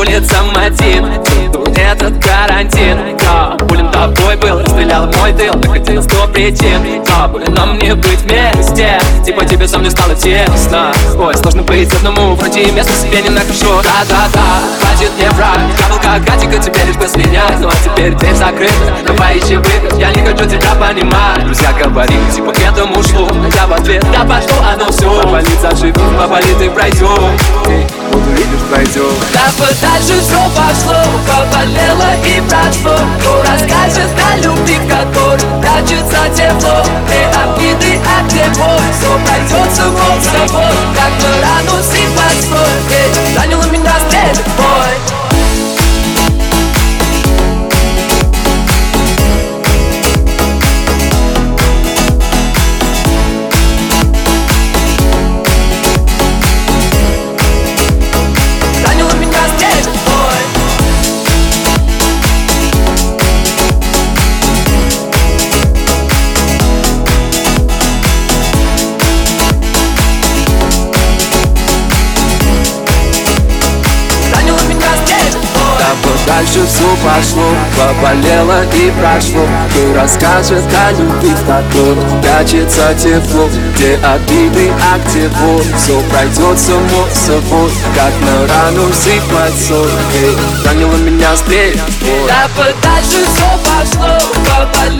улицам один. Этот карантин. Да, Булин тобой был, расстрелял мой тыл. Ты хотел сто причин. Да, Булин нам не быть вместе. Типа тебе со мной стало тесно. Ой, сложно быть одному Вроде место себе не нахожу. Да-да-да, хватит мне врать. Я был как Катика, тебе лишь бы слинять. Ну а теперь дверь закрыта. Давай ищи выход, я не хочу тебя понимать. Друзья говорили, типа к этому шло. Я в ответ, да пошло оно все Поболит заживет, поболит и пройдет пройдет Да подальше все пошло Поболело и прошло Кто расскажет о любви, в которой прячется тепло Да подальше все пошло, поболело и прошло. Кто расскажет о любви, в которой прячется тепло? Где обиды, а где боль? Все пройдет само собой. Как на рану сыпать соль. Эй, ранила меня стрель Да подальше все пошло. Поболело